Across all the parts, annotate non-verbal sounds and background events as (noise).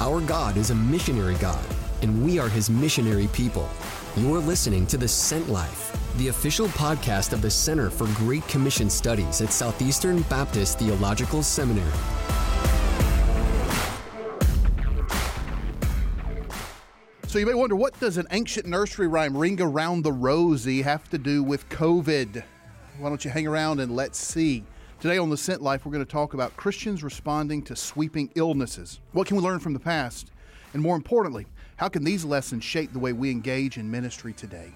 Our God is a missionary God, and we are his missionary people. You're listening to The Sent Life, the official podcast of the Center for Great Commission Studies at Southeastern Baptist Theological Seminary. So you may wonder what does an ancient nursery rhyme ring around the rosy have to do with COVID? Why don't you hang around and let's see. Today on The Sent Life, we're going to talk about Christians responding to sweeping illnesses. What can we learn from the past? And more importantly, how can these lessons shape the way we engage in ministry today?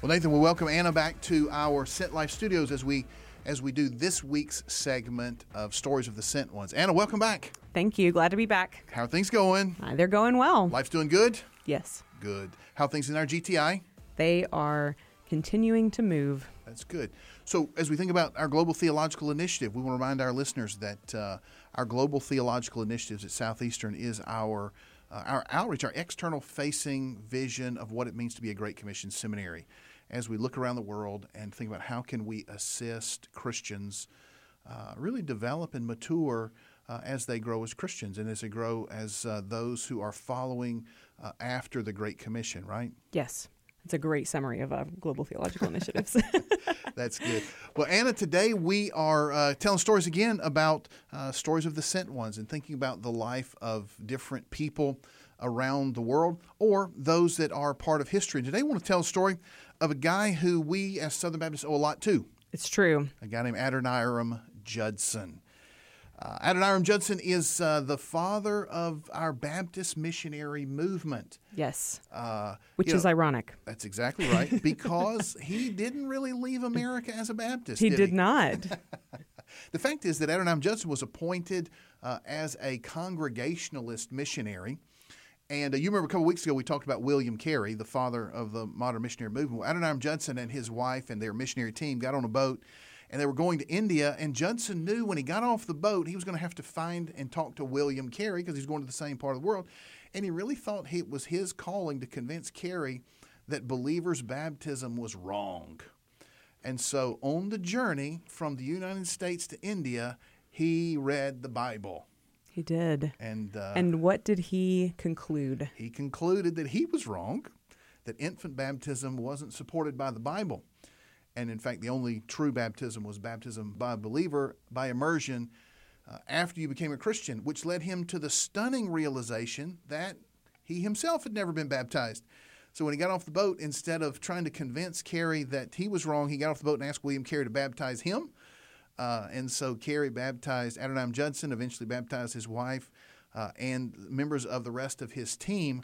Well, Nathan, we welcome Anna back to our Sent Life studios as we as we do this week's segment of Stories of the Sent Ones. Anna, welcome back. Thank you. Glad to be back. How are things going? Uh, they're going well. Life's doing good? Yes. Good. How are things in our GTI? They are continuing to move. That's good. So, as we think about our Global Theological Initiative, we want to remind our listeners that uh, our Global Theological Initiatives at Southeastern is our uh, our outreach, our external facing vision of what it means to be a Great Commission seminary. As we look around the world and think about how can we assist Christians uh, really develop and mature uh, as they grow as Christians and as they grow as uh, those who are following uh, after the Great Commission, right? Yes. It's a great summary of uh, global theological initiatives. (laughs) That's good. Well, Anna, today we are uh, telling stories again about uh, stories of the sent ones and thinking about the life of different people around the world or those that are part of history. Today, I want to tell a story of a guy who we as Southern Baptists owe a lot to. It's true. A guy named Adoniram Judson. Uh, Adoniram Judson is uh, the father of our Baptist missionary movement. Yes. Uh, Which you is know, ironic. That's exactly right, (laughs) because he didn't really leave America as a Baptist. He did, did not. (laughs) The fact is that Adoniram Judson was appointed uh, as a Congregationalist missionary. And uh, you remember a couple weeks ago we talked about William Carey, the father of the modern missionary movement. Well, Adoniram Judson and his wife and their missionary team got on a boat and they were going to India. And Judson knew when he got off the boat he was going to have to find and talk to William Carey because he's going to the same part of the world. And he really thought it was his calling to convince Carey that believers' baptism was wrong. And so on the journey from the United States to India, he read the Bible. He did. And, uh, And what did he conclude? he concluded that he was wrong, that infant baptism wasn't supported by the Bible. And in fact, the only true baptism was baptism by a believer by immersion uh, after you became a Christian, which led him to the stunning realization that he himself had never been baptized. So when he got off the boat, instead of trying to convince Carey that he was wrong, he got off the boat and asked William Carey to baptize him. Uh, and so Carey baptized Adoniram Judson, eventually baptized his wife uh, and members of the rest of his team,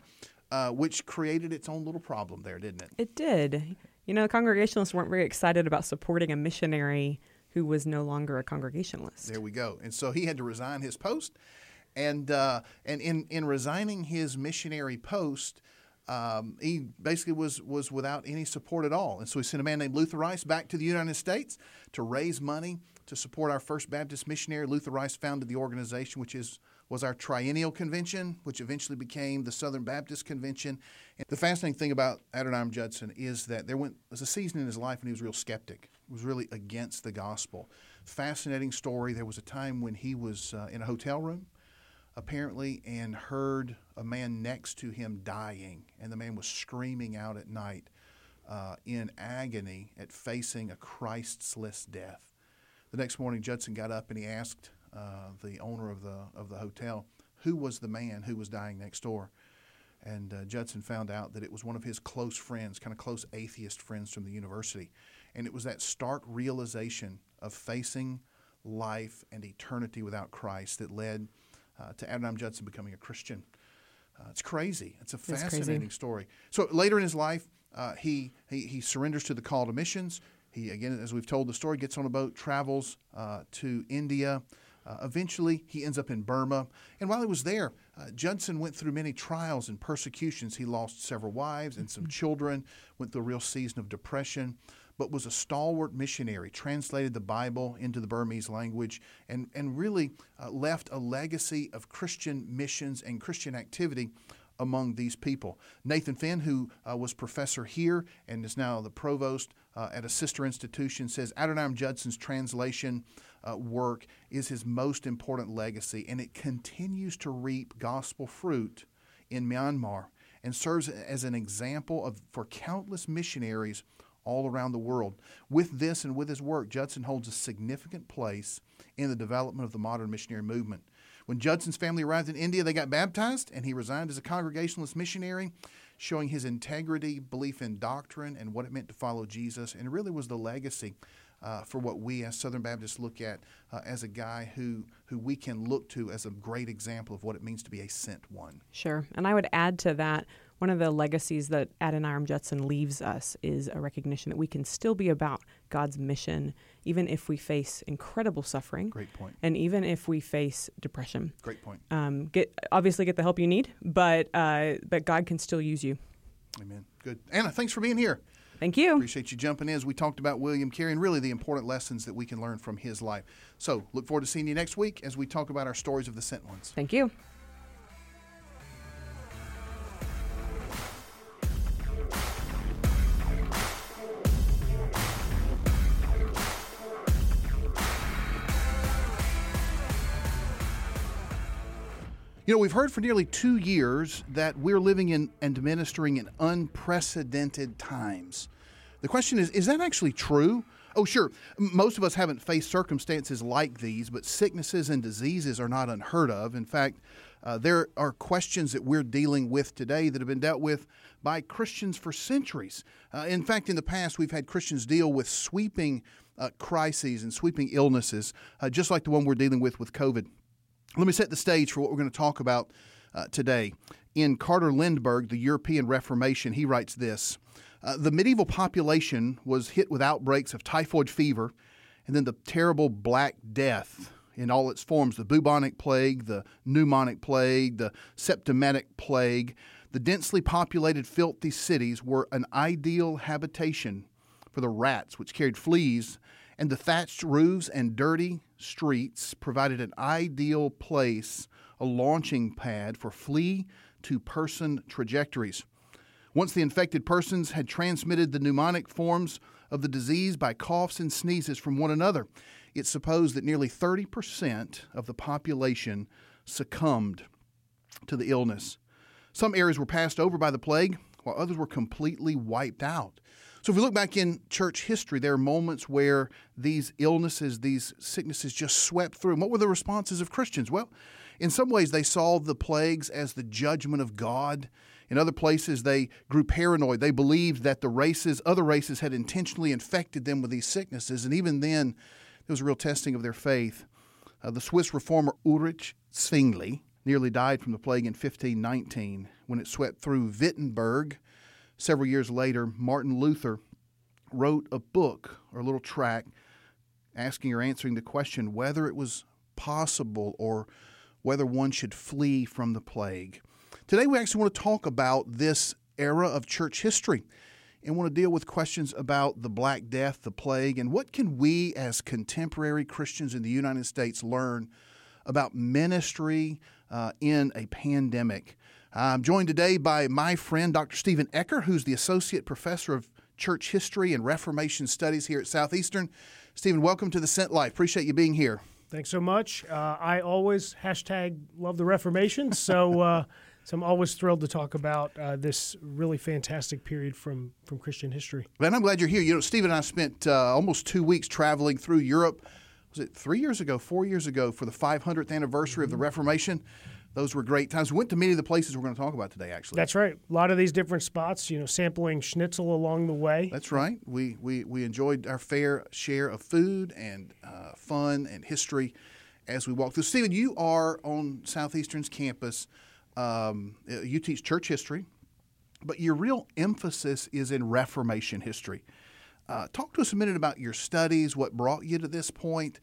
uh, which created its own little problem there, didn't it? It did. You know, the Congregationalists weren't very excited about supporting a missionary who was no longer a Congregationalist. There we go. And so he had to resign his post, and uh, and in in resigning his missionary post. Um, he basically was was without any support at all, and so he sent a man named Luther Rice back to the United States to raise money to support our first Baptist missionary. Luther Rice founded the organization, which is was our triennial convention, which eventually became the Southern Baptist Convention. And the fascinating thing about Adoniram Judson is that there went, was a season in his life when he was real skeptic. He was really against the gospel. Fascinating story. There was a time when he was uh, in a hotel room, apparently, and heard a man next to him dying, and the man was screaming out at night uh, in agony at facing a Christless death. The next morning, Judson got up and he asked uh, the owner of the of the hotel who was the man who was dying next door. And uh, Judson found out that it was one of his close friends, kind of close atheist friends from the university. And it was that stark realization of facing life and eternity without Christ that led uh, to Adoniram Judson becoming a Christian. Uh, it's crazy. It's a fascinating story. So later in his life, uh, he, he he surrenders to the call to missions. He again, as we've told the story, gets on a boat, travels uh, to India. Uh, eventually, he ends up in Burma. And while he was there, uh, Judson went through many trials and persecutions. He lost several wives and some children, went through a real season of depression, but was a stalwart missionary, translated the Bible into the Burmese language, and, and really uh, left a legacy of Christian missions and Christian activity among these people. Nathan Finn, who uh, was professor here and is now the provost uh, at a sister institution, says Adoniram Judson's translation uh, work is his most important legacy, and it continues to reap gospel fruit in Myanmar and serves as an example of for countless missionaries all around the world. With this and with his work, Judson holds a significant place in the development of the modern missionary movement. When Judson's family arrived in India, they got baptized, and he resigned as a Congregationalist missionary, showing his integrity, belief in doctrine, and what it meant to follow Jesus, and really was the legacy uh, for what we as Southern Baptists look at uh, as a guy who, who we can look to as a great example of what it means to be a sent one. Sure. And I would add to that one of the legacies that Adoniram Judson leaves us is a recognition that we can still be about God's mission, even if we face incredible suffering. Great point. And even if we face depression. Great point. Um, get obviously get the help you need, but uh, but God can still use you. Amen. Good. Anna, thanks for being here. Thank you. Appreciate you jumping in as we talked about William Carey and really the important lessons that we can learn from his life. So look forward to seeing you next week as we talk about our stories of the sent ones. Thank you. You know, we've heard for nearly two years that we're living in and ministering in unprecedented times. The question is, is that actually true? Oh, sure. Most of us haven't faced circumstances like these, but sicknesses and diseases are not unheard of. In fact, uh, there are questions that we're dealing with today that have been dealt with by Christians for centuries. Uh, in fact, in the past, we've had Christians deal with sweeping uh, crises and sweeping illnesses, uh, just like the one we're dealing with with COVID. Let me set the stage for what we're going to talk about uh, today. In Carter Lindbergh, The European Reformation, he writes this uh, The medieval population was hit with outbreaks of typhoid fever and then the terrible Black Death in all its forms the bubonic plague, the pneumonic plague, the septicemic plague. The densely populated, filthy cities were an ideal habitation for the rats, which carried fleas and the thatched roofs and dirty streets provided an ideal place, a launching pad for flea to person trajectories. Once the infected persons had transmitted the pneumonic forms of the disease by coughs and sneezes from one another, it's supposed that nearly 30% of the population succumbed to the illness. Some areas were passed over by the plague, while others were completely wiped out. So, if we look back in church history, there are moments where these illnesses, these sicknesses just swept through. And what were the responses of Christians? Well, in some ways, they saw the plagues as the judgment of God. In other places, they grew paranoid. They believed that the races, other races, had intentionally infected them with these sicknesses. And even then, there was a real testing of their faith. Uh, the Swiss reformer Ulrich Zwingli nearly died from the plague in 1519 when it swept through Wittenberg Several years later, Martin Luther wrote a book or a little tract asking or answering the question whether it was possible or whether one should flee from the plague. Today, we actually want to talk about this era of church history and want to deal with questions about the Black Death, the plague, and what can we as contemporary Christians in the United States learn about ministry uh, in a pandemic. I'm joined today by my friend, Dr. Stephen Eccher, who's the Associate Professor of Church History and Reformation Studies here at Southeastern. Stephen, welcome to the Sent Life. Appreciate you being here. Thanks so much. Uh, I always hashtag love the Reformation, so uh, so I'm always thrilled to talk about uh, this really fantastic period from from Christian history. And I'm glad you're here. You know, Stephen and I spent uh, almost two weeks traveling through Europe. Was it three years ago, four years ago, for the 500th anniversary mm-hmm. of the Reformation? Those were great times. We went to many of the places we're going to talk about today, actually. That's right. A lot of these different spots, you know, sampling schnitzel along the way. That's right. We, we, we enjoyed our fair share of food and uh, fun and history as we walked through. Stephen, you are on Southeastern's campus. Um, you teach church history, but your real emphasis is in Reformation history. Uh, talk to us a minute about your studies, what brought you to this point,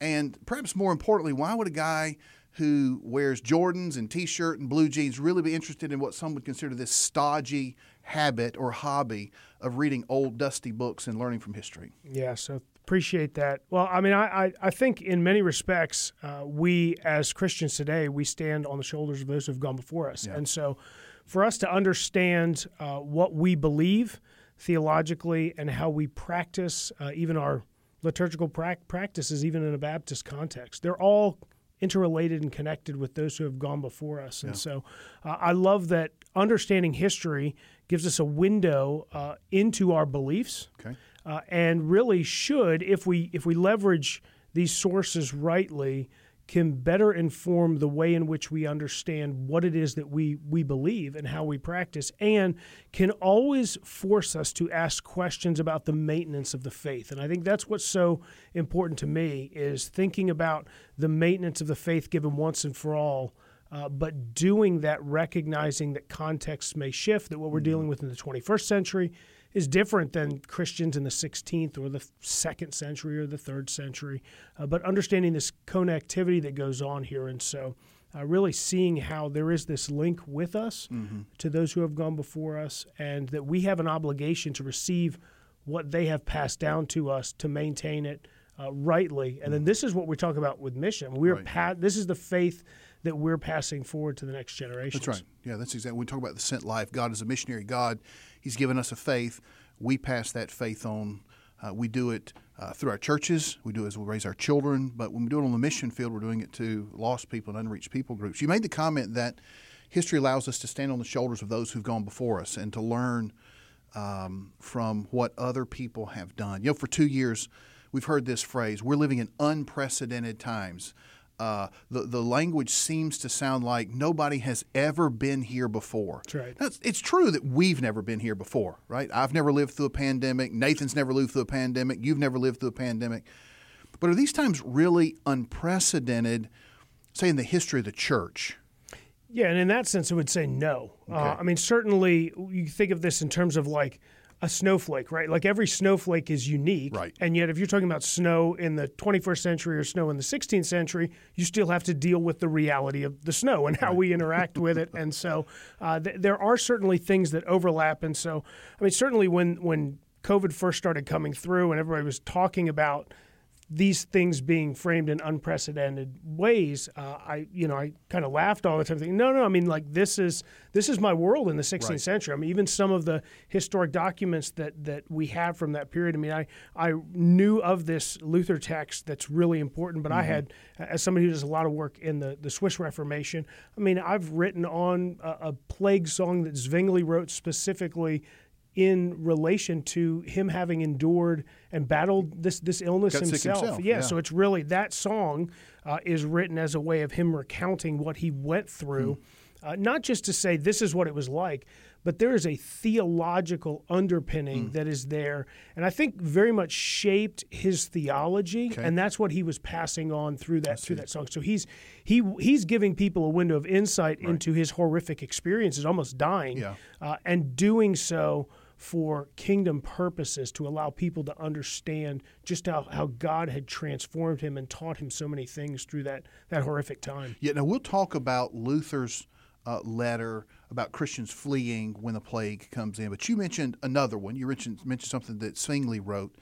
and perhaps more importantly, why would a guy – who wears Jordans and t shirt and blue jeans really be interested in what some would consider this stodgy habit or hobby of reading old, dusty books and learning from history. Yeah, so appreciate that. Well, I mean, I, I, think in many respects, uh, we as Christians today, we stand on the shoulders of those who have gone before us. Yeah. And so for us to understand uh, what we believe theologically and how we practice uh, even our liturgical pra- practices, even in a Baptist context. They're all interrelated and connected with those who have gone before us. And so uh, I love that understanding history gives us a window uh, into our beliefs. Okay. Uh, and really should, if we if we leverage these sources rightly, can better inform the way in which we understand what it is that we we believe and how we practice and can always force us to ask questions about the maintenance of the faith. And i think that's what's so important to me is thinking about the maintenance of the faith given once and for all uh, but doing that recognizing that contexts may shift that what we're dealing with in the 21st century is different than Christians in the 16th or the second century or the third century, uh, but understanding this connectivity that goes on here. And so, uh, really seeing how there is this link with us mm-hmm. to those who have gone before us, and that we have an obligation to receive what they have passed down to us to maintain it uh, rightly. And mm-hmm. then this is what we talk about with mission. We're right. pa- this is the faith that we're passing forward to the next generation. That's right. Yeah, that's exactly. When we talk about the sent life, God is a missionary God. He's given us a faith. We pass that faith on. Uh, we do it uh, through our churches. We do it as we raise our children. But when we do it on the mission field, we're doing it to lost people and unreached people groups. You made the comment that history allows us to stand on the shoulders of those who've gone before us and to learn um, from what other people have done. You know, for two years, we've heard this phrase we're living in unprecedented times uh, the the language seems to sound like nobody has ever been here before. That's right. That's, it's true that we've never been here before, right? I've never lived through a pandemic. Nathan's never lived through a pandemic. You've never lived through a pandemic. But are these times really unprecedented, say, in the history of the church? Yeah, and in that sense, I would say no. Uh, okay. Uh, I mean, certainly you think of this in terms of like a snowflake, right? Like every snowflake is unique. Right. And yet, if you're talking about snow in the 21st century or snow in the 16th century, you still have to deal with the reality of the snow and how right. we interact with it. And so uh, th- there are certainly things that overlap. And so, I mean, certainly when, when COVID first started coming through and everybody was talking about these things being framed in unprecedented ways, uh, I you know I kind of laughed all the time, thinking, no, no, I mean like this is this is my world in the 16th right. century. I mean even some of the historic documents that that we have from that period. I mean I I knew of this Luther text that's really important, but mm-hmm. I had as somebody who does a lot of work in the the Swiss Reformation. I mean I've written on a, a plague song that Zwingli wrote specifically in relation to him having endured and battled this this illness himself. himself. Yeah, yeah, so it's really that song uh, is written as a way of him recounting what he went through, mm. uh, not just to say this is what it was like, but there is a theological underpinning mm. that is there, and I think very much shaped his theology, okay. and that's what he was passing on through that through that song. So he's he he's giving people a window of insight right. into his horrific experiences, almost dying, yeah. uh, and doing so for kingdom purposes to allow people to understand just how, how God had transformed him and taught him so many things through that, that horrific time. Yeah, now we'll talk about Luther's uh, letter about Christians fleeing when the plague comes in, but you mentioned another one. You mentioned, mentioned something that Zwingli wrote.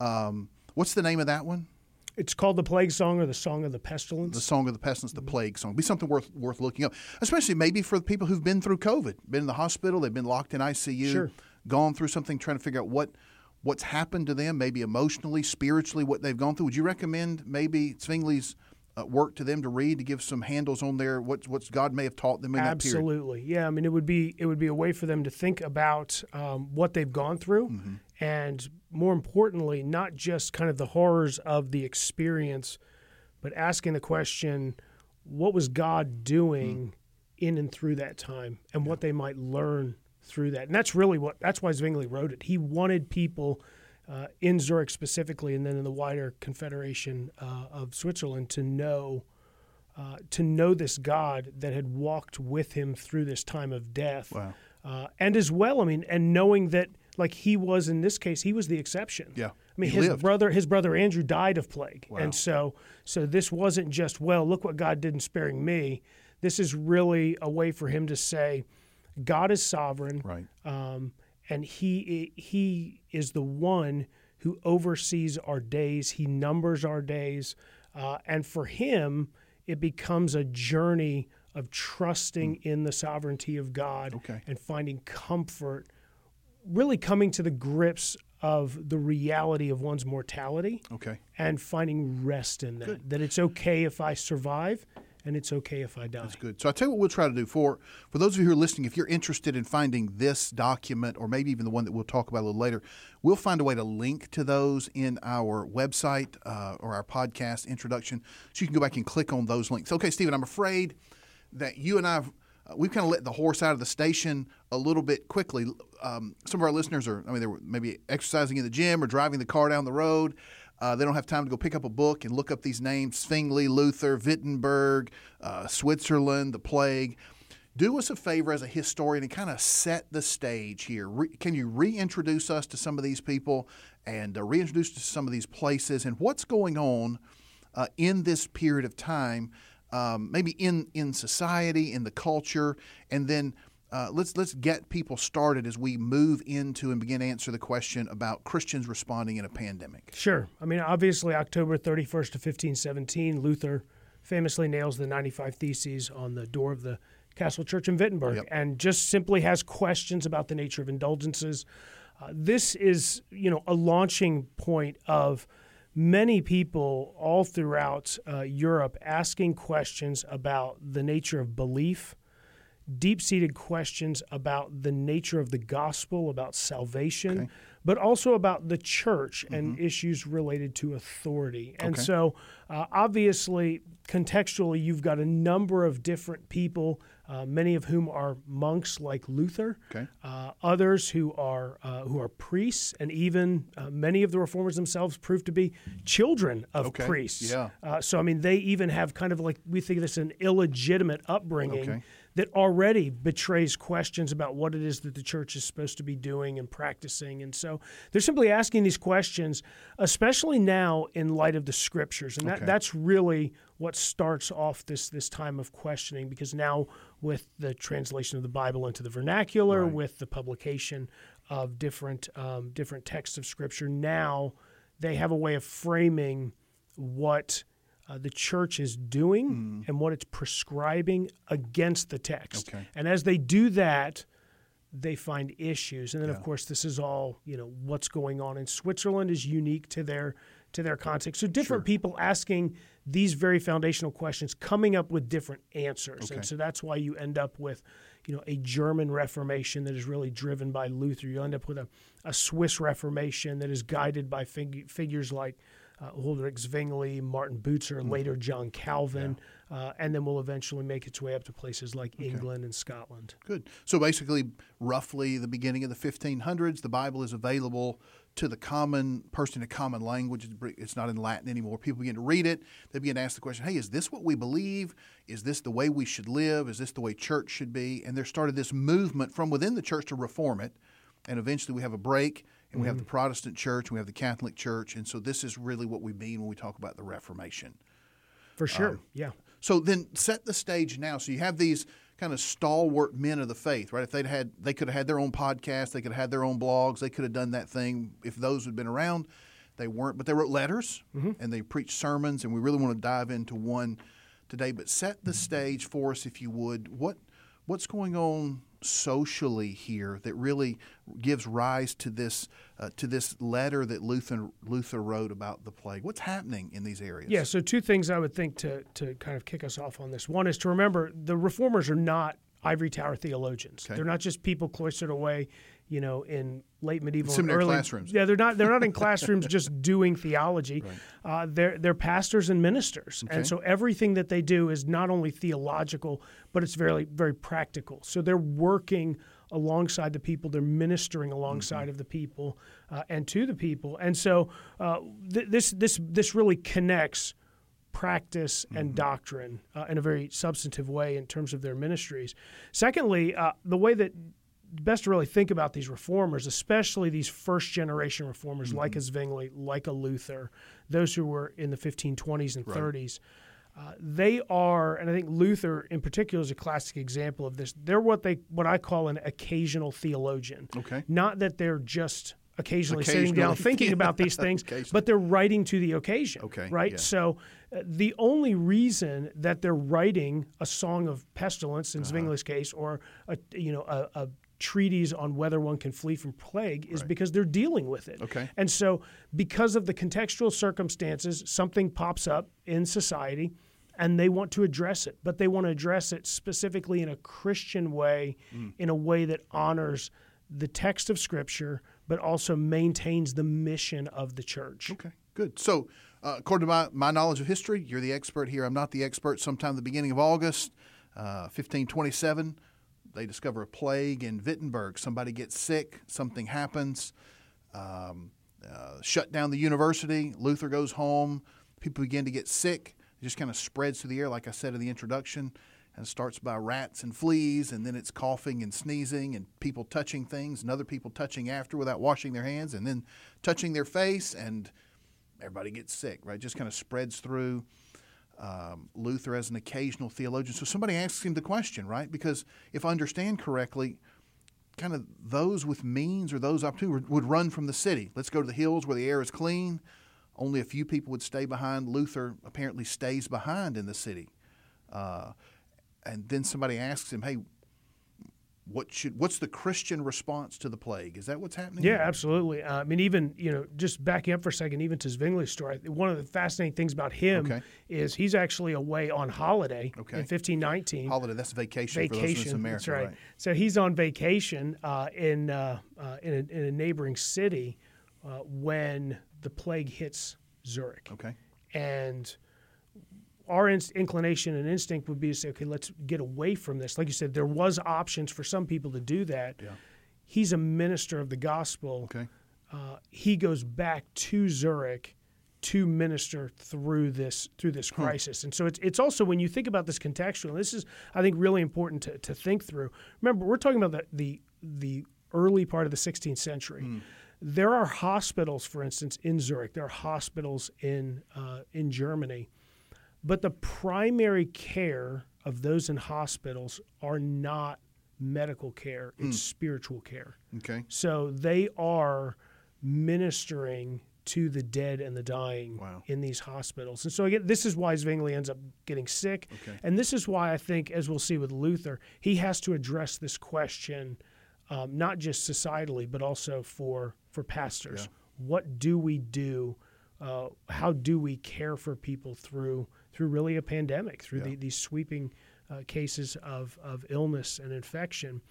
Um, what's the name of that one? It's called the Plague Song or the Song of the Pestilence. The Song of the Pestilence, the Plague Song. Be something worth worth looking up, especially maybe for the people who've been through COVID, been in the hospital, they've been locked in ICU. Sure gone through something, trying to figure out what what's happened to them, maybe emotionally, spiritually, what they've gone through. Would you recommend maybe Zwingli's uh, work to them to read to give some handles on there what what God may have taught them in? Absolutely, yeah. I mean, it would be it would be a way for them to think about um, what they've gone through, mm-hmm. and more importantly, not just kind of the horrors of the experience, but asking the question, what was God doing mm-hmm. in and through that time, and yeah. what they might learn through that. And that's really what that's why Zwingli wrote it. He wanted people uh, in Zurich specifically, and then in the wider Confederation uh, of Switzerland, to know uh, to know this God that had walked with him through this time of death. Wow. Uh, and as well, I mean, and knowing that like he was in this case, he was the exception. Yeah. I mean, he his lived. brother, his brother Andrew died of plague, wow. and so, so this wasn't just well, look what God did in sparing me. This is really a way for him to say, God is sovereign, right? Um, and he he is the one who oversees our days. He numbers our days, uh, and for him, it becomes a journey of trusting in the sovereignty of God Okay. and finding comfort, really coming to the grips of the reality of one's mortality Okay. and finding rest in that. That it's okay if I survive and it's okay if I die. That's good. So I tell you what we'll try to do for for those of you who are listening. If you're interested in finding this document, or maybe even the one that we'll talk about a little later, we'll find a way to link to those in our website uh, or our podcast introduction, so you can go back and click on those links. Okay, Stephen, I'm afraid that you and I. have Uh, we've kind of let the horse out of the station a little bit quickly. Um, some of our listeners are, I mean, they were maybe exercising in the gym or driving the car down the road. Uh, they don't have time to go pick up a book and look up these names Zwingli, Luther, Wittenberg, uh, Switzerland, the plague. Do us a favor as a historian and kind of set the stage here. Re- can you reintroduce us to some of these people and uh, reintroduce us to some of these places and what's going on uh, in this period of time, um, maybe in, in society, in the culture, and then uh, let's let's get people started as we move into and begin to answer the question about Christians responding in a pandemic. Sure. I mean, obviously, October 31st of 1517, Luther famously nails the 95 Theses on the door of the Castle Church in Wittenberg Yep. and just simply has questions about the nature of indulgences. Uh, this is, you know, a launching point of many people all throughout uh, Europe asking questions about the nature of belief, deep seated questions about the nature of the gospel, about salvation, Okay. but also about the church and issues related to authority. And Okay. so, uh, obviously, contextually, you've got a number of different people, uh, many of whom are monks like Luther, Okay. uh, others who are uh, who are priests, and even uh, many of the reformers themselves proved to be children of priests. Yeah. Uh, so, I mean, they even have kind of like we think of this an illegitimate upbringing. That already betrays questions about what it is that the church is supposed to be doing and practicing. And so they're simply asking these questions, especially now in light of the scriptures. And that, Okay. that's really what starts off this, this time of questioning because now with the translation of the Bible into the vernacular, Right. with the publication of different, um, different texts of scripture, now they have a way of framing what uh, the church is doing and what it's prescribing against the text. Okay. And as they do that, they find issues. And then, Yeah. of course, this is all you know. What's going on in Switzerland is unique to their to their context. So different people asking these very foundational questions, coming up with different answers. Okay. And so that's why you end up with, you know, a German Reformation that is really driven by Luther. You end up with a, a Swiss Reformation that is guided by fig- figures like uh, Ulrich Zwingli, Martin Butzer, Mm-hmm. later John Calvin, uh, and then will eventually make its way up to places like England and Scotland. Good. So basically, roughly the beginning of the 1500s, the Bible is available to the common person in a common language. It's- It's not in Latin anymore. People begin to read it. They begin to ask the question, hey, is this what we believe? Is this the way we should live? Is this the way church should be? And there started this movement from within the church to reform it. And eventually we have a break, and we have the mm-hmm. Protestant church, and we have the Catholic church. And so this is really what we mean when we talk about the Reformation. For sure. Um, yeah. So then set the stage now. So you have these kind of stalwart men of the faith, right? If they'd had, they could have had their own podcast, they could have had their own blogs, they could have done that thing if those had been around. They weren't, but they wrote letters mm-hmm. and they preached sermons, and we really want to dive into one today. But set the mm-hmm. stage for us, if you would. What what's going on socially here that really gives rise to this uh, to this letter that Luther Luther wrote about the plague? What's happening in these areas? Yeah, so two things I would think to, to kind of kick us off on this. One is to remember the reformers are not ivory tower theologians. Okay. They're not just people cloistered away, you know, in late medieval Seminary early classrooms. Yeah, they're not they're not in (laughs) classrooms just doing theology. Uh, they're they're pastors and ministers, Okay. and so everything that they do is not only theological, but it's very very practical. So they're working alongside the people, they're ministering alongside Mm-hmm. of the people uh, and to the people, and so uh, th- this this this really connects practice and doctrine uh, in a very substantive way in terms of their ministries. Secondly, uh, the way that best to really think about these reformers, especially these first generation reformers like a Zwingli, like a Luther, those who were in the 1520s and 30s. Uh, they are, and I think Luther in particular is a classic example of this. They're what they, what I call an occasional theologian. Okay. Not that they're just occasionally, sitting down thinking about (laughs) these things, but they're writing to the occasion. Okay, Right? yeah. So uh, the only reason that they're writing a song of pestilence Uh-huh. in Zwingli's case or a you know a, a treatise on whether one can flee from plague is because they're dealing with it. Okay. And so because of the contextual circumstances, something pops up in society and they want to address it, but they want to address it specifically in a Christian way, Mm. in a way that honors the text of Scripture, but also maintains the mission of the church. Okay, good. So, uh, according to my, my knowledge of history, you're the expert here. I'm not the expert. Sometime the beginning of August, uh, 1527, they discover a plague in Wittenberg. Somebody gets sick, something happens, um, uh, shut down the university. Luther goes home. People begin to get sick. It just kind of spreads through the air, like I said in the introduction. And starts by rats and fleas, and then it's coughing and sneezing, and people touching things, and other people touching after without washing their hands, and then touching their face, and everybody gets sick, right? Just kind of spreads through. Um, Luther as an occasional theologian. So somebody asks him the question, right? Because if I understand correctly, kind of those with means or those would, would run from the city. Let's go to the hills where the air is clean. Only a few people would stay behind. Luther apparently stays behind in the city. Uh, and then somebody asks him, "Hey, what should what's the Christian response to the plague? Is that what's happening?" Yeah, absolutely. Uh, I mean, even you know, just backing up for a second, even to Zwingli's story. One of the fascinating things about him Okay. is he's actually away on holiday Okay. in 1519. Holiday. That's vacation, for those in vacation. America, That's right. So he's on vacation uh, in uh, uh, in, a, in a neighboring city uh, when the plague hits Zurich, Okay. and our in- inclination and instinct would be to say, okay, let's get away from this. Like you said, there was options for some people to do that. Yeah. He's a minister of the gospel. Okay. Uh, he goes back to Zurich to minister through this through this Hmm. crisis. And so it's it's also when you think about this contextual, and this is I think really important to, to think through. Remember, we're talking about the the the early part of the 16th century. Hmm. There are hospitals, for instance, in Zurich. There are hospitals in uh, in Germany, but the primary care of those in hospitals are not medical care; it's spiritual care. Okay. So they are ministering to the dead and the dying Wow. in these hospitals. And so again, this is why Zwingli ends up getting sick. Okay. And this is why I think, as we'll see with Luther, he has to address this question, um, not just societally, but also for for pastors. What do we do? Uh, how do we care for people through through really a pandemic, through the, these sweeping uh, cases of, of illness and infection?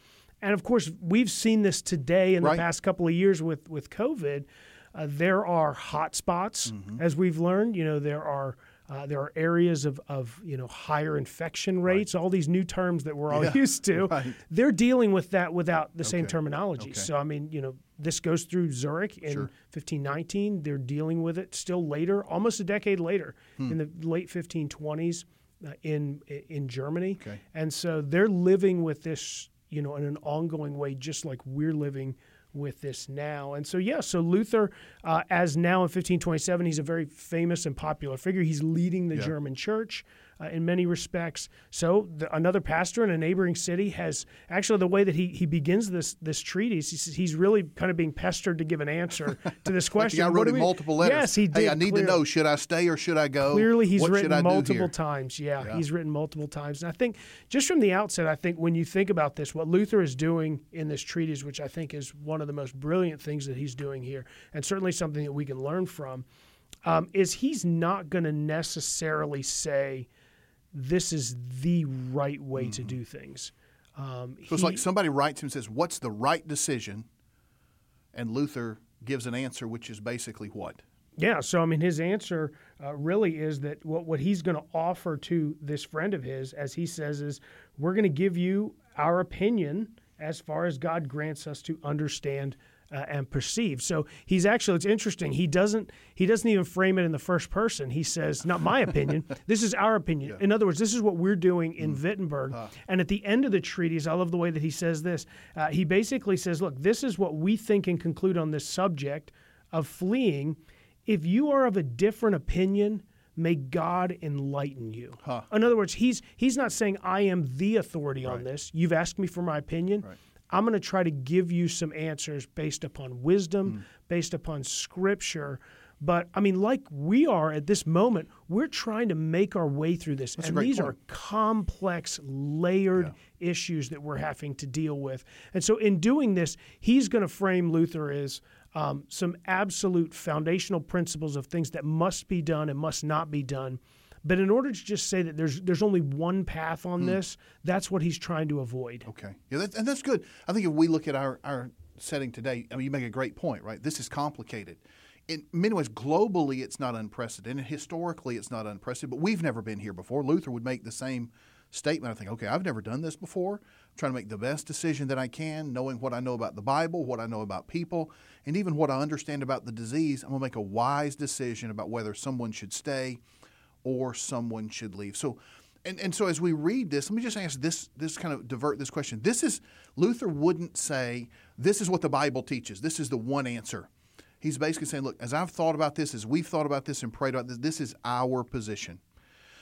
And of course, we've seen this today in Right. the past couple of years with with COVID. Uh, there are hot spots, Mm-hmm. as we've learned. You know, there are uh, there are areas of, of you know higher infection rates. All these new terms that we're all Yeah, (laughs) used to. right. They're dealing with that without the same terminology. okay. So I mean, you know, this goes through Zurich in Sure. 1519. They're dealing with it still later, almost a decade later, Hmm. in the late 1520s uh, in in Germany. Okay. And so they're living with this, you know, in an ongoing way, just like we're living with this now. And so, yeah, so Luther, uh, as now in 1527, he's a very famous and popular figure. He's leading the Yeah. German church uh, in many respects. So, the, another pastor in a neighboring city has actually the way that he, he begins this this treatise, he's, he's really kind of being pestered to give an answer to this (laughs) question. guy What wrote him multiple letters. Yes, he did. Hey, I need clearly. to know: should I stay or should I go? Clearly, he's what written I multiple times. Yeah, Yeah. he's written multiple times. And I think just from the outset, I think when you think about this, what Luther is doing in this treatise, which I think is one of the most brilliant things that he's doing here, and certainly something that we can learn from, um, is he's not going to necessarily say this is the right way to do things. Um, So it's like somebody writes him and says, "What's the right decision?" And Luther gives an answer, which is basically what? Yeah, so I mean, his answer uh, really is that what, what he's going to offer to this friend of his, as he says, is we're going to give you our opinion as far as God grants us to understand uh, and perceive. So he's actually it's interesting. He doesn't he doesn't even frame it in the first person. He says, "Not my opinion. (laughs) this is our opinion." In other words, this is what we're doing in Wittenberg. And at the end of the treatise, I love the way that he says this. Uh, he basically says, "Look, this is what we think and conclude on this subject of fleeing." if you are of a different opinion, may God enlighten you. In other words, he's he's not saying I am the authority on this. You've asked me for my opinion. I'm going to try to give you some answers based upon wisdom, Hmm. based upon scripture. But I mean, like we are at this moment, we're trying to make our way through this. That's and these point. are complex, layered issues that we're having to deal with. And so, in doing this, he's going to frame Luther as um, some absolute foundational principles of things that must be done and must not be done. But in order to just say that there's there's only one path on hmm. this, that's what he's trying to avoid. Okay, yeah, that, and that's good. I think if we look at our our setting today, I mean, you make a great point, right? This is complicated. In many ways, globally, it's not unprecedented. Historically, it's not unprecedented. But we've never been here before. Luther would make the same statement. I think, okay, I've never done this before. I'm trying to make the best decision that I can, knowing what I know about the Bible, what I know about people, and even what I understand about the disease. I'm going to make a wise decision about whether someone should stay or someone should leave. So, and, and so as we read this, let me just ask this this kind of divert this question. This is Luther wouldn't say this is what the Bible teaches. This is the one answer. He's basically saying, look, as I've thought about this, as we've thought about this and prayed about this, this is our position.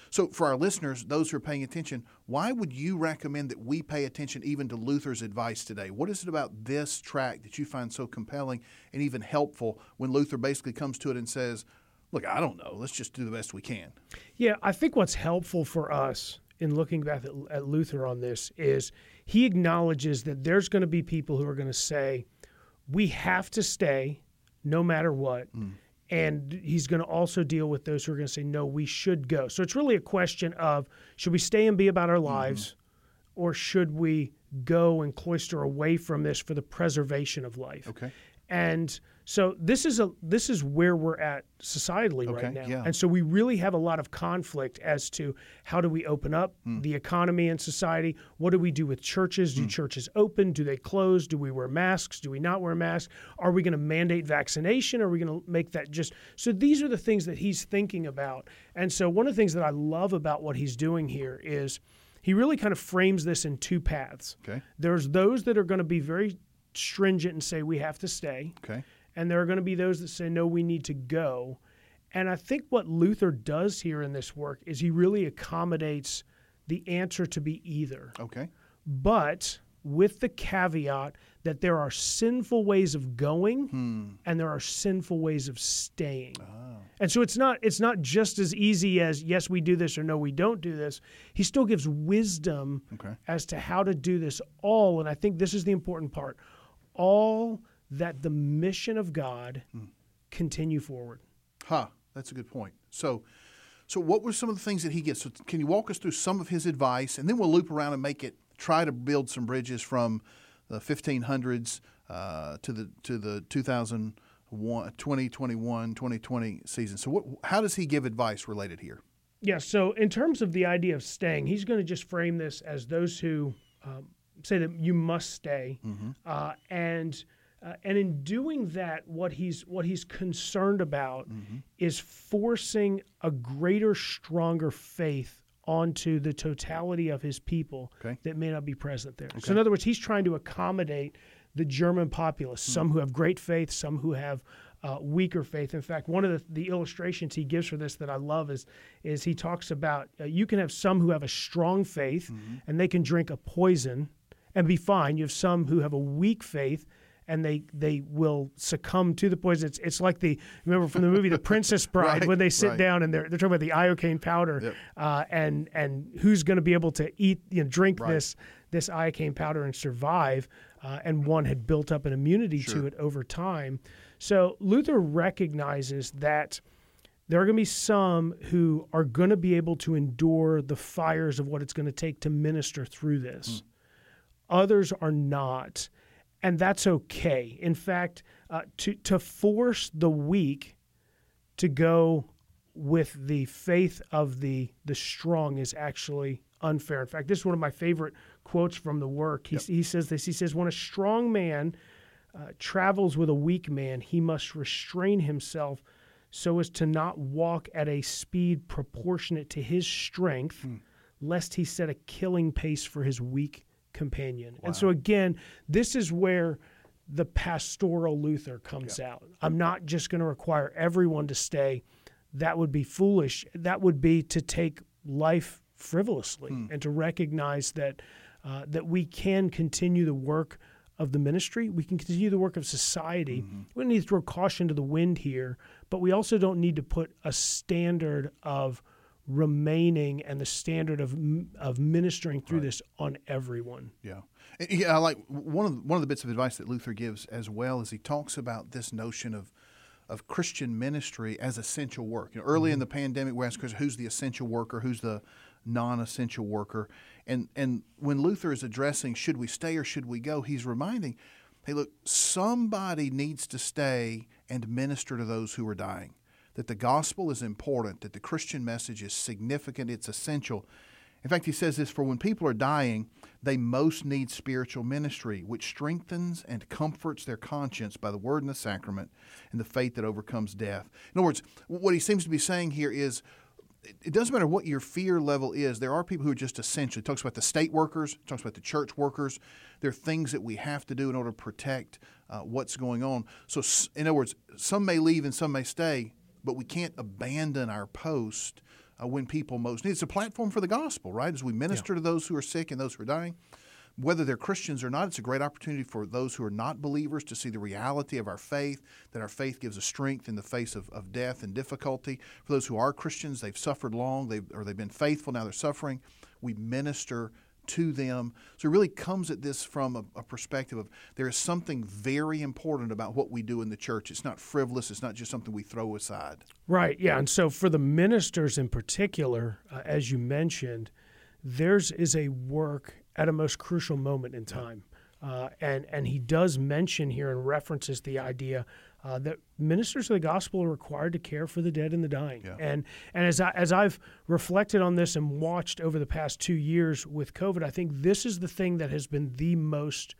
So, for our listeners, those who are paying attention, why would you recommend that we pay attention even to Luther's advice today? What is it about this track that you find so compelling and even helpful when Luther basically comes to it and says, Look, I don't know, let's just do the best we can? Yeah, I think what's helpful for us in looking back at, at Luther on this is he acknowledges that there's going to be people who are going to say, we have to stay no matter what. Mm. And he's going to also deal with those who are going to say, no, we should go. So it's really a question of should we stay and be about our mm-hmm. lives, or should we go and cloister away from this for the preservation of life? Okay. And so this is a this is where we're at societally Okay, right now. yeah. And so we really have a lot of conflict as to how do we open up Hmm. the economy and society? What do we do with churches? Do churches open? Do they close? Do we wear masks? Do we not wear masks? Are we going to mandate vaccination? Are we going to make that just So these are the things that he's thinking about. And so one of the things that I love about what he's doing here is he really kind of frames this in two paths. Okay. There's those that are going to be very stringent and say we have to stay. Okay. and there are going to be those that say no we need to go. And i think what luther does here in this work is he really accommodates the answer to be either. Okay. but with the caveat that there are sinful ways of going hmm. and there are sinful ways of staying. Ah. And so it's not it's not just as easy as yes we do this or no we don't do this. He still gives wisdom Okay. as to how to do this all. And i think this is the important part all that the mission of god continue forward Huh. That's a good point. So, so what were some of the things that he gets? So, can you walk us through some of his advice, and then we'll loop around and make it try to build some bridges from the 1500s uh, to the to the 2001, 2021, 2020 season. So, what, how does he give advice related here? Yeah, so in terms of the idea of staying, he's going to just frame this as those who um, say that you must stay, uh, and uh, and in doing that, what he's what he's concerned about is forcing a greater, stronger faith onto the totality of his people Okay. that may not be present there. So in other words, he's trying to accommodate the German populace, some who have great faith, some who have uh, weaker faith. In fact, one of the, the illustrations he gives for this that I love is is he talks about uh, you can have some who have a strong faith and they can drink a poison and be fine. You have some who have a weak faith and they they will succumb to the poison. It's, it's like the remember from the movie The Princess (laughs) Bride Right, when they sit right. down and they're they're talking about the iocane powder Yep. uh, and and who's going to be able to eat you know drink Right. this this iocane powder and survive. Uh, and one had built up an immunity to it over time. So Luther recognizes that there are going to be some who are going to be able to endure the fires of what it's going to take to minister through this. Others are not, and that's okay. In fact, uh, to to force the weak to go with the faith of the the strong is actually unfair. In fact, this is one of my favorite quotes from the work. He, he says this. He says, "When a strong man uh, travels with a weak man, he must restrain himself so as to not walk at a speed proportionate to his strength, lest he set a killing pace for his weak companion." And so again, this is where the pastoral Luther comes out. I'm not just going to require everyone to stay. That would be foolish. That would be to take life frivolously and to recognize that uh, that we can continue the work of the ministry. We can continue the work of society. Mm-hmm. We don't need to throw caution to the wind here, but we also don't need to put a standard of remaining and the standard of of ministering through right. this on everyone. Yeah. Yeah, I like one of the, one of the bits of advice that Luther gives as well is he talks about this notion of of Christian ministry as essential work. You know, early mm-hmm. in the pandemic, we asked who's the essential worker, who's the non-essential worker, and and when Luther is addressing should we stay or should we go, he's reminding, hey, look, somebody needs to stay and minister to those who are dying. That the gospel is important, that the Christian message is significant, it's essential. In fact, he says this for when people are dying, they most need spiritual ministry, which strengthens and comforts their conscience by the word and the sacrament and the faith that overcomes death. In other words, what he seems to be saying here is it doesn't matter what your fear level is. There are people who are just essential. He talks about the state workers, talks about the church workers. There are things that we have to do in order to protect uh, what's going on. So, in other words, some may leave and some may stay, but we can't abandon our post uh, when people most need. It's a platform for the gospel, right? As we minister yeah. to those who are sick and those who are dying whether they're Christians or not, it's a great opportunity for those who are not believers to see the reality of our faith, that our faith gives us strength in the face of, of death and difficulty. For those who are Christians, they've suffered long, they've, or they've been faithful, now they're suffering. We minister to them. So it really comes at this from a, a, perspective of there is something very important about what we do in the church. It's not frivolous, it's not just something we throw aside. Right, yeah. And so for the ministers in particular, uh, as you mentioned, theirs is a work at a most crucial moment in time. Uh, and and he does mention here and references the idea uh, that ministers of the gospel are required to care for the dead and the dying. Yeah. And and as I, as I've reflected on this and watched over the past two years with COVID, I think this is the thing that has been the most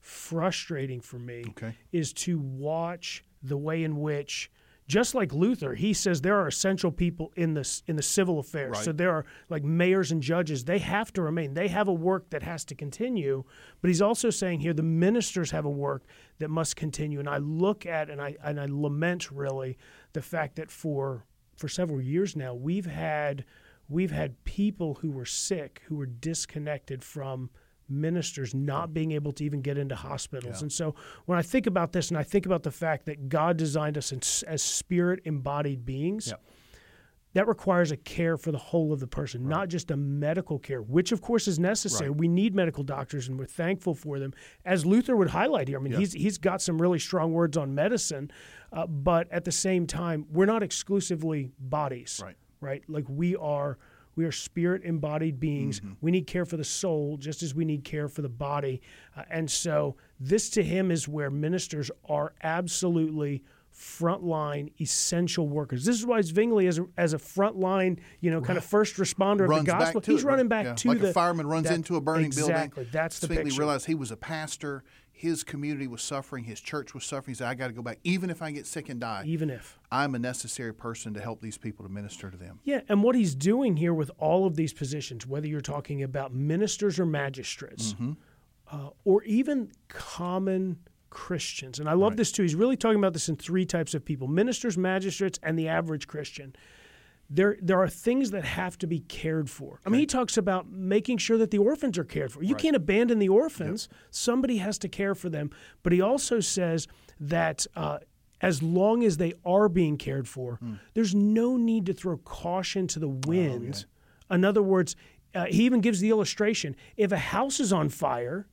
frustrating for me okay. is to watch the way in which just like Luther, he says there are essential people in the in the civil affairs. Right. So there are like mayors and judges; they have to remain. They have a work that has to continue. But he's also saying here the ministers have a work that must continue. And I look at and I and I lament really the fact that for for several years now we've had we've had people who were sick who were disconnected from ministers not being able to even get into hospitals. Yeah. And so when I think about this and I think about the fact that God designed us as spirit embodied beings, yeah. that requires a care for the whole of the person, right. not just a medical care, which of course is necessary. Right. We need medical doctors and we're thankful for them. As Luther would highlight here, I mean, yeah. he's, he's got some really strong words on medicine, uh, but at the same time, we're not exclusively bodies, right? right? Like we are we are spirit embodied beings. Mm-hmm. We need care for the soul just as we need care for the body. Uh, and so, this to him is where ministers are absolutely frontline essential workers. This is why Zwingli, as a, as a frontline, you know, kind of first responder runs of the gospel, he's it, running back yeah. to like the a fireman runs that, into a burning exactly, building. Exactly, that's the Zwingli picture. realized he was a pastor his community was suffering, his church was suffering. He said, I got to go back. Even if I get sick and die, even if I'm a necessary person to help these people to minister to them. Yeah, and what he's doing here with all of these positions, whether you're talking about ministers or magistrates, mm-hmm. uh, or even common Christians, and I love right. this too. He's really talking about this in three types of people ministers, magistrates, and the average Christian there there are things that have to be cared for. I mean, he talks about making sure that the orphans are cared for. You right. can't abandon the orphans. Yep. Somebody has to care for them. But he also says that uh, as long as they are being cared for, mm. there's no need to throw caution to the wind. Oh, yeah. In other words, uh, he even gives the illustration: if a house is on fire,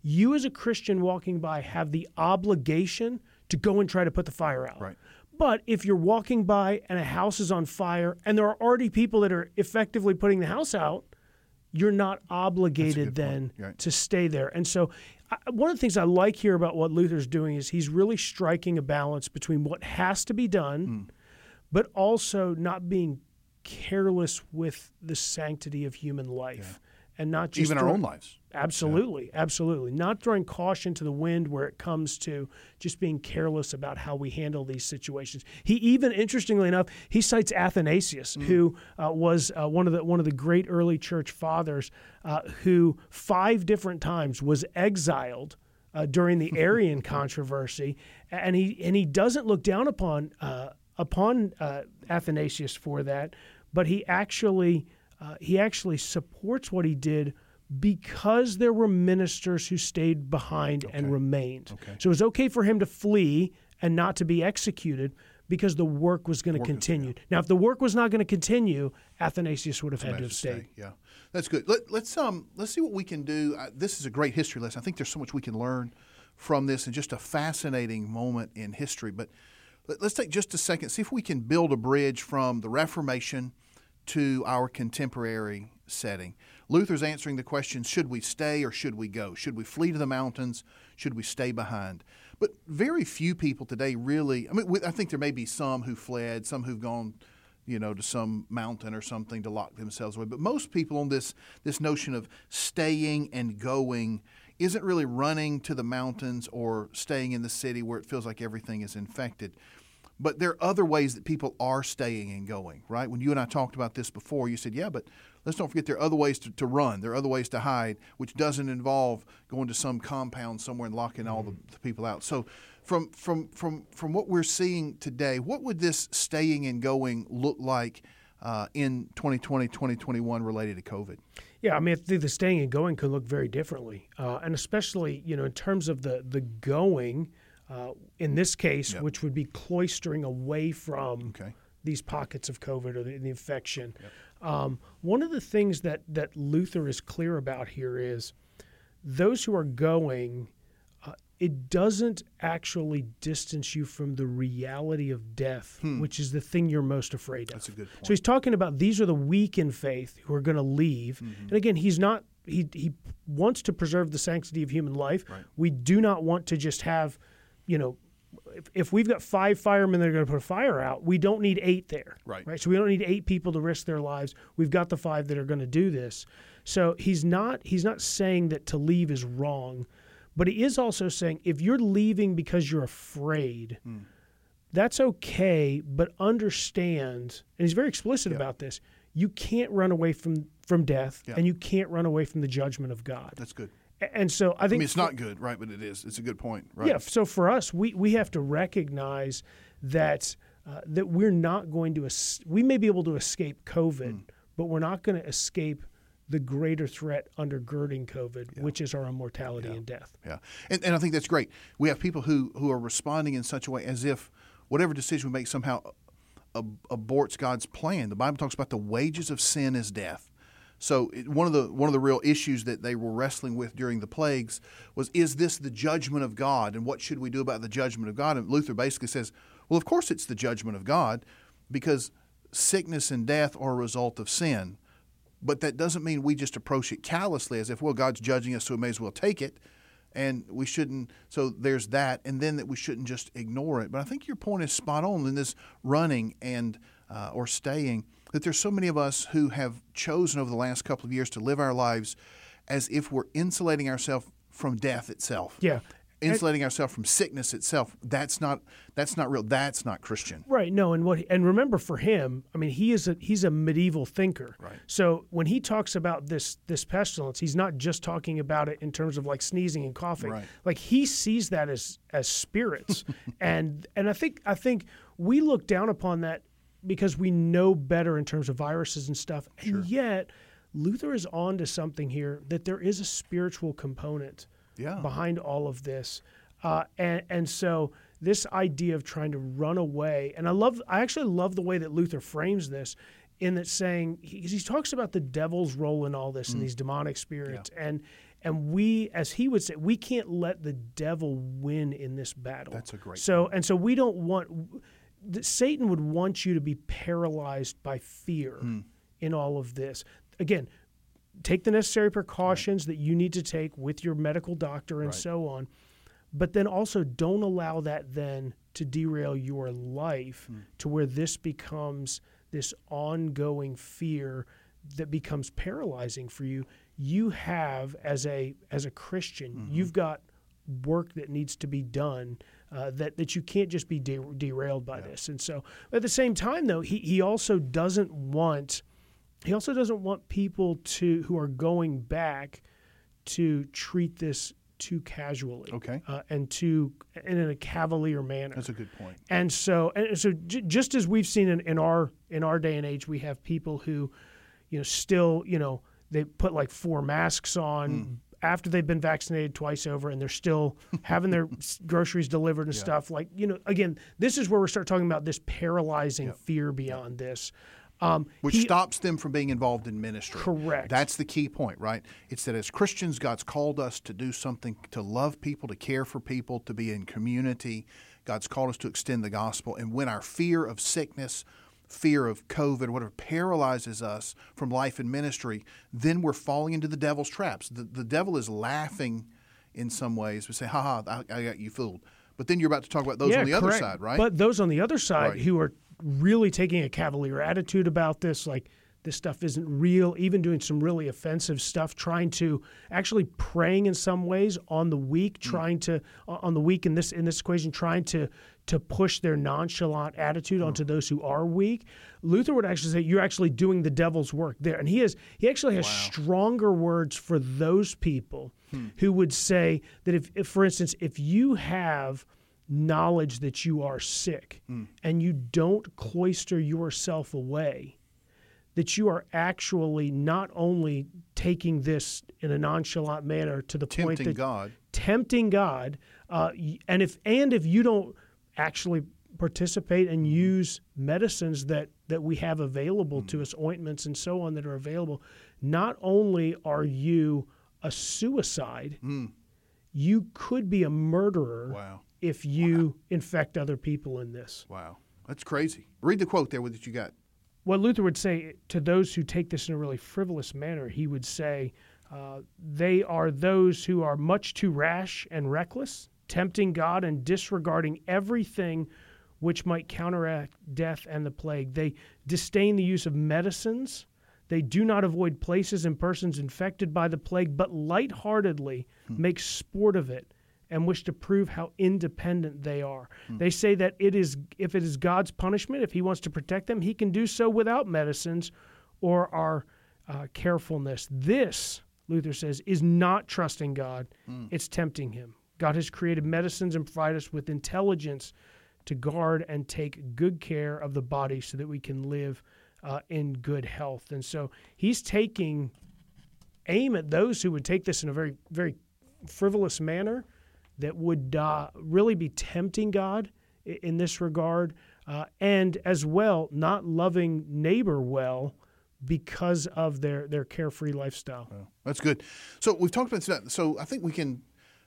you as a Christian walking by have the obligation to go and try to put the fire out. Right. But if you're walking by and a house is on fire and there are already people that are effectively putting the house out, you're not obligated then right. to stay there. And so, I, one of the things I like here about what Luther's doing is he's really striking a balance between what has to be done, mm. but also not being careless with the sanctity of human life. Yeah and not just even our own lives. Absolutely, yeah. absolutely. Not throwing caution to the wind where it comes to just being careless about how we handle these situations. He even, interestingly enough, he cites Athanasius, mm. who uh, was uh, one of the one of the great early church fathers, uh, who five different times was exiled. Uh, during the (laughs) Arian controversy, and he and he doesn't look down upon uh, upon uh, Athanasius for that, but he actually uh, he actually supports what he did because there were ministers who stayed behind Okay. and remained. Okay. So it was okay for him to flee and not to be executed because the work was going to continue. Now, if the work was not going to continue, Athanasius would have had to have Stay. Yeah, that's good. Let, let's um let's see what we can do. Uh, this is a great history lesson. I think there's so much we can learn from this, and just a fascinating moment in history. But let, let's take just a second, see if we can build a bridge from the Reformation to our contemporary setting. Luther's answering the question: Should we stay or should we go? Should we flee to the mountains? Should we stay behind? But very few people today really. I mean, I think there may be some who fled, some who've gone you know, to some mountain or something to lock themselves away. But most people on this this notion of staying and going isn't really running to the mountains or staying in the city where it feels like everything is infected. But there are other ways that people are staying and going, right? When you and I talked about this before, you said, yeah, but let's don't forget there are other ways to, to run. There are other ways to hide, which doesn't involve going to some compound somewhere and locking all the, the people out. So from from from from what we're seeing today, what would this staying and going look like uh, in 2020, 2021 related to COVID? Yeah, I mean, think the staying and going could look very differently, uh, and especially you know in terms of the the going. Uh, in this case, Yep. which would be cloistering away from Okay. these pockets of COVID or the, the infection. Um, one of the things that that Luther is clear about here is those who are going. Uh, it doesn't actually distance you from the reality of death, which is the thing you're most afraid of. Hmm. That's a good point. So he's talking about these are the weak in faith who are going to leave. Mm-hmm. And again, he's not he he wants to preserve the sanctity of human life. Right. We do not want to just have, you know, if, if we've got five firemen that are going to put a fire out, we don't need eight there. Right. Right. So we don't need eight people to risk their lives. We've got the five that are going to do this. So he's not he's not saying that to leave is wrong, but he is also saying if you're leaving because you're afraid, Hmm. that's okay, but understand, and he's very explicit about this. You can't run away from from death, Yeah. and you can't run away from the judgment of God. That's good. And so I I think mean, it's not good, right? But it is. It's a good point, right? yeah. So for us, we we have to recognize that uh, that we're not going to. Es- we may be able to escape COVID, Hmm. but we're not going to escape the greater threat undergirding COVID, which is our immortality and death. Yeah, and, and I think that's great. We have people who who are responding in such a way as if whatever decision we make somehow ab- aborts God's plan. The Bible talks about the wages of sin is death. So one of the one of the real issues that they were wrestling with during the plagues was is this the judgment of God and what should we do about the judgment of God? And Luther basically says, well, of course it's the judgment of God because sickness and death are a result of sin. But that doesn't mean we just approach it callously as if, well, God's judging us, so we may as well take it. And we shouldn't, so there's that. And then that we shouldn't just ignore it. But I think your point is spot on in this running and, uh, or staying, that there's so many of us who have chosen over the last couple of years to live our lives as if we're insulating ourselves from death itself. Yeah. Insulating ourselves from sickness itself. That's not, that's not real. That's not Christian. Right. No, and what and remember for him, I mean, he is a he's a medieval thinker. Right. So when he talks about this this pestilence, he's not just talking about it in terms of like sneezing and coughing. Right. Like he sees that as as spirits, (laughs) and and I think I think we look down upon that because we know better in terms of viruses and stuff, and yet Luther is on to something here that there is a spiritual component Yeah. behind all of this. Uh, and, and so this idea of trying to run away, and I love, I actually love the way that Luther frames this in that saying, he, he talks about the devil's role in all this and these demonic spirits. And, and we, as he would say, we can't let the devil win in this battle. That's a great So, and so we don't want, th- Satan would want you to be paralyzed by fear Hmm. in all of this. Again, take the necessary precautions that you need to take with your medical doctor and Right. so on but then also don't allow that then to derail your life Hmm. to where this becomes this ongoing fear that becomes paralyzing for you you have as a as a christian Mm-hmm. you've got work that needs to be done uh, that that you can't just be de- derailed by this and so at the same time though he, he also doesn't want he also doesn't want people to who are going back to treat this too casually Okay. uh, and too and in a cavalier manner That's a good point. and so and so j- just as we've seen in, in our in our day and age we have people who you know still you know they put like four masks on. Hmm. After they've been vaccinated twice over, and they're still (laughs) having their groceries delivered and stuff, like you know, again, this is where we start talking about this paralyzing fear beyond this. Um, which he- stops them from being involved in ministry. Correct. That's the key point, right? It's that as Christians, God's called us to do something, to love people, to care for people, to be in community. God's called us to extend the gospel. And when our fear of sickness, fear of COVID, whatever, paralyzes us from life and ministry, then we're falling into the devil's traps. The, the devil is laughing in some ways. We say, ha ha, I, I got you fooled. But then you're about to talk about those on the other side, right? But those on the other side Right. who are really taking a cavalier attitude about this, like this stuff isn't real, even doing some really offensive stuff, trying to actually preying in some ways on the weak, Mm. trying to on the weak in this in this equation, trying to to push their nonchalant attitude Mm. onto those who are weak. Luther would actually say you're actually doing the devil's work there, and he is he actually has stronger words for those people Hmm. who would say that if, if, for instance, if you have knowledge that you are sick Hmm. and you don't cloister yourself away, that you are actually not only taking this in a nonchalant manner to the point Tempting that God. tempting God, uh, and if and if you don't actually participate and Mm-hmm. use medicines that that we have available to us, ointments and so on that are available, not only are you a suicide, you could be a murderer Mm. Wow. if you infect other people in this. Wow. That's crazy. Read the quote there with that you got. What Luther would say to those who take this in a really frivolous manner, he would say, uh, they are those who are much too rash and reckless, tempting God and disregarding everything which might counteract death and the plague. They disdain the use of medicines. They do not avoid places and persons infected by the plague, but lightheartedly make sport of it and wish to prove how independent they are. They say that it is if it is God's punishment, if he wants to protect them, he can do so without medicines or our uh, carefulness. This, Luther says, is not trusting God, it's tempting him. God has created medicines and provided us with intelligence to guard and take good care of the body so that we can live uh, in good health. And so he's taking aim at those who would take this in a very, very frivolous manner that would uh, really be tempting God in this regard, uh, and as well not loving neighbor well because of their their carefree lifestyle. That's good. So we've talked about. So I think we can.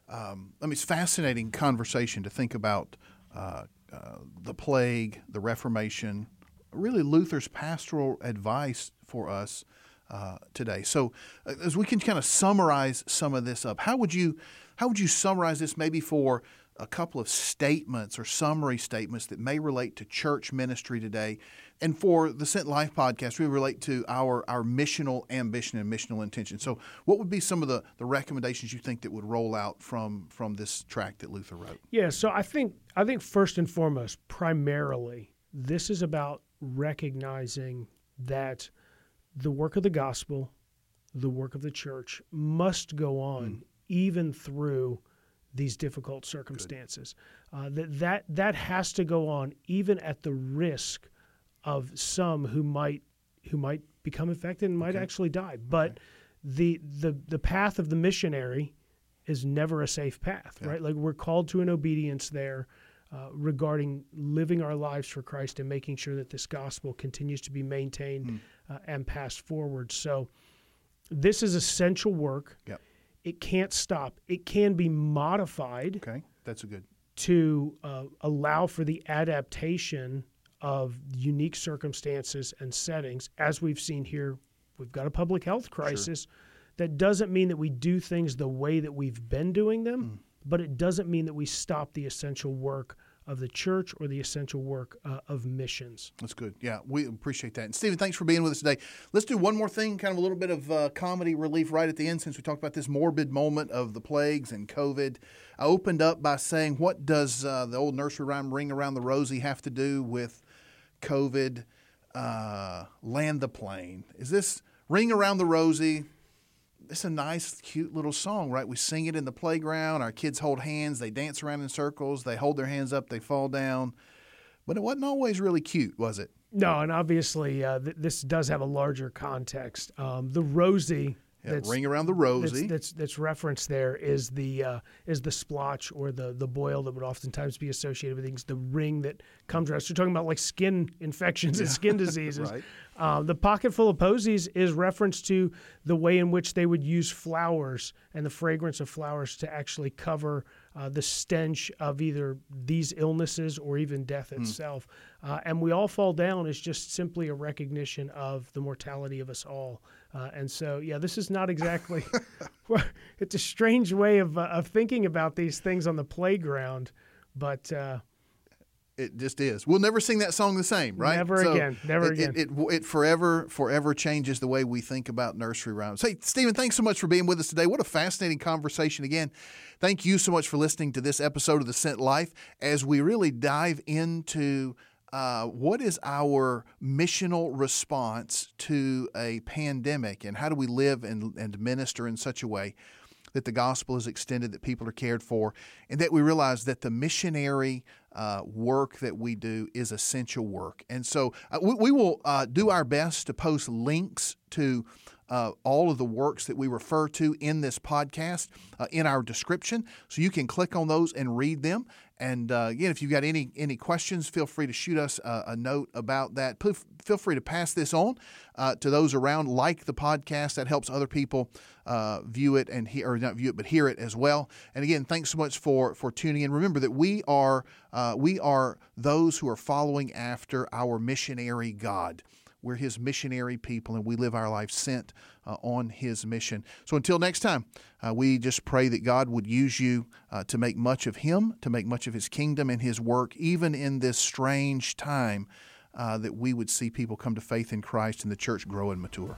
Um, I mean, it's fascinating conversation to think about uh, uh, the plague, the Reformation, really Luther's pastoral advice for us uh, today. So uh, as we can kind of summarize some of this up, how would you how would you summarize this maybe for a couple of statements or summary statements that may relate to church ministry today. And for the Sent Life podcast, we relate to our, our missional ambition and missional intention. So, what would be some of the, the recommendations you think that would roll out from, from this tract that Luther wrote? Yeah, so I think I think first and foremost, primarily, this is about recognizing that the work of the gospel, the work of the church must go on even through these difficult circumstances. Uh, that that that has to go on even at the risk of some who might who might become infected and might actually die. But the the the path of the missionary is never a safe path, right? Like we're called to an obedience there uh, regarding living our lives for Christ and making sure that this gospel continues to be maintained uh, and passed forward. So this is essential work. Yep. It can't stop. It can be modified Okay, that's a good. to uh, allow for the adaptation of unique circumstances and settings. As we've seen here, we've got a public health crisis. That doesn't mean that we do things the way that we've been doing them, but it doesn't mean that we stop the essential work of the church or the essential work uh, of missions. That's good. Yeah, we appreciate that. And Stephen, thanks for being with us today. Let's do one more thing, kind of a little bit of uh, comedy relief right at the end, since we talked about this morbid moment of the plagues and COVID. I opened up by saying, what does uh, the old nursery rhyme "Ring Around the Rosie" have to do with COVID? Uh, land the plane. Is this "Ring Around the Rosie"? It's a nice, cute little song, right? We sing it in the playground. Our kids hold hands. They dance around in circles. They hold their hands up. They fall down. but it wasn't always really cute, was it? No, and obviously uh, th- this does have a larger context. Um, the Rosie yeah, ring around the rosy. That's, that's, that's referenced there is the uh, is the splotch or the the boil that would oftentimes be associated with things. The ring that comes around. So you're talking about like skin infections yeah. and skin (laughs) diseases. right. Uh, the pocket full of posies is reference to the way in which they would use flowers and the fragrance of flowers to actually cover uh, the stench of either these illnesses or even death mm. itself. Uh, and we all fall down is just simply a recognition of the mortality of us all. Uh, and so, yeah, this is not exactly. (laughs) it's a strange way of uh, of thinking about these things on the playground, but. Uh, it just is. We'll never sing that song the same, right? Never so again. Never it, again. It, it, it, forever, forever changes the way we think about nursery rhymes. Hey, Stephen, thanks so much for being with us today. What a fascinating conversation again. Thank you so much for listening to this episode of The Sent Life as we really dive into uh, what is our missional response to a pandemic and how do we live and, and minister in such a way that the gospel is extended, that people are cared for, and that we realize that the missionary uh, work that we do is essential work. And so uh, we, we, will uh, do our best to post links to uh, all of the works that we refer to in this podcast uh, in our description. So you can click on those and read them. And uh, again, if you've got any any questions, feel free to shoot us a, a note about that. Feel free to pass this on uh, to those around. Like the podcast, that helps other people uh, view it and hear, or not view it, but hear it as well. And again, thanks so much for for tuning in. Remember that we are uh, we are those who are following after our missionary God. We're His missionary people, and we live our life sent uh, on His mission. So until next time, uh, we just pray that God would use you uh, to make much of Him, to make much of His kingdom and His work, even in this strange time, uh, that we would see people come to faith in Christ and the church grow and mature.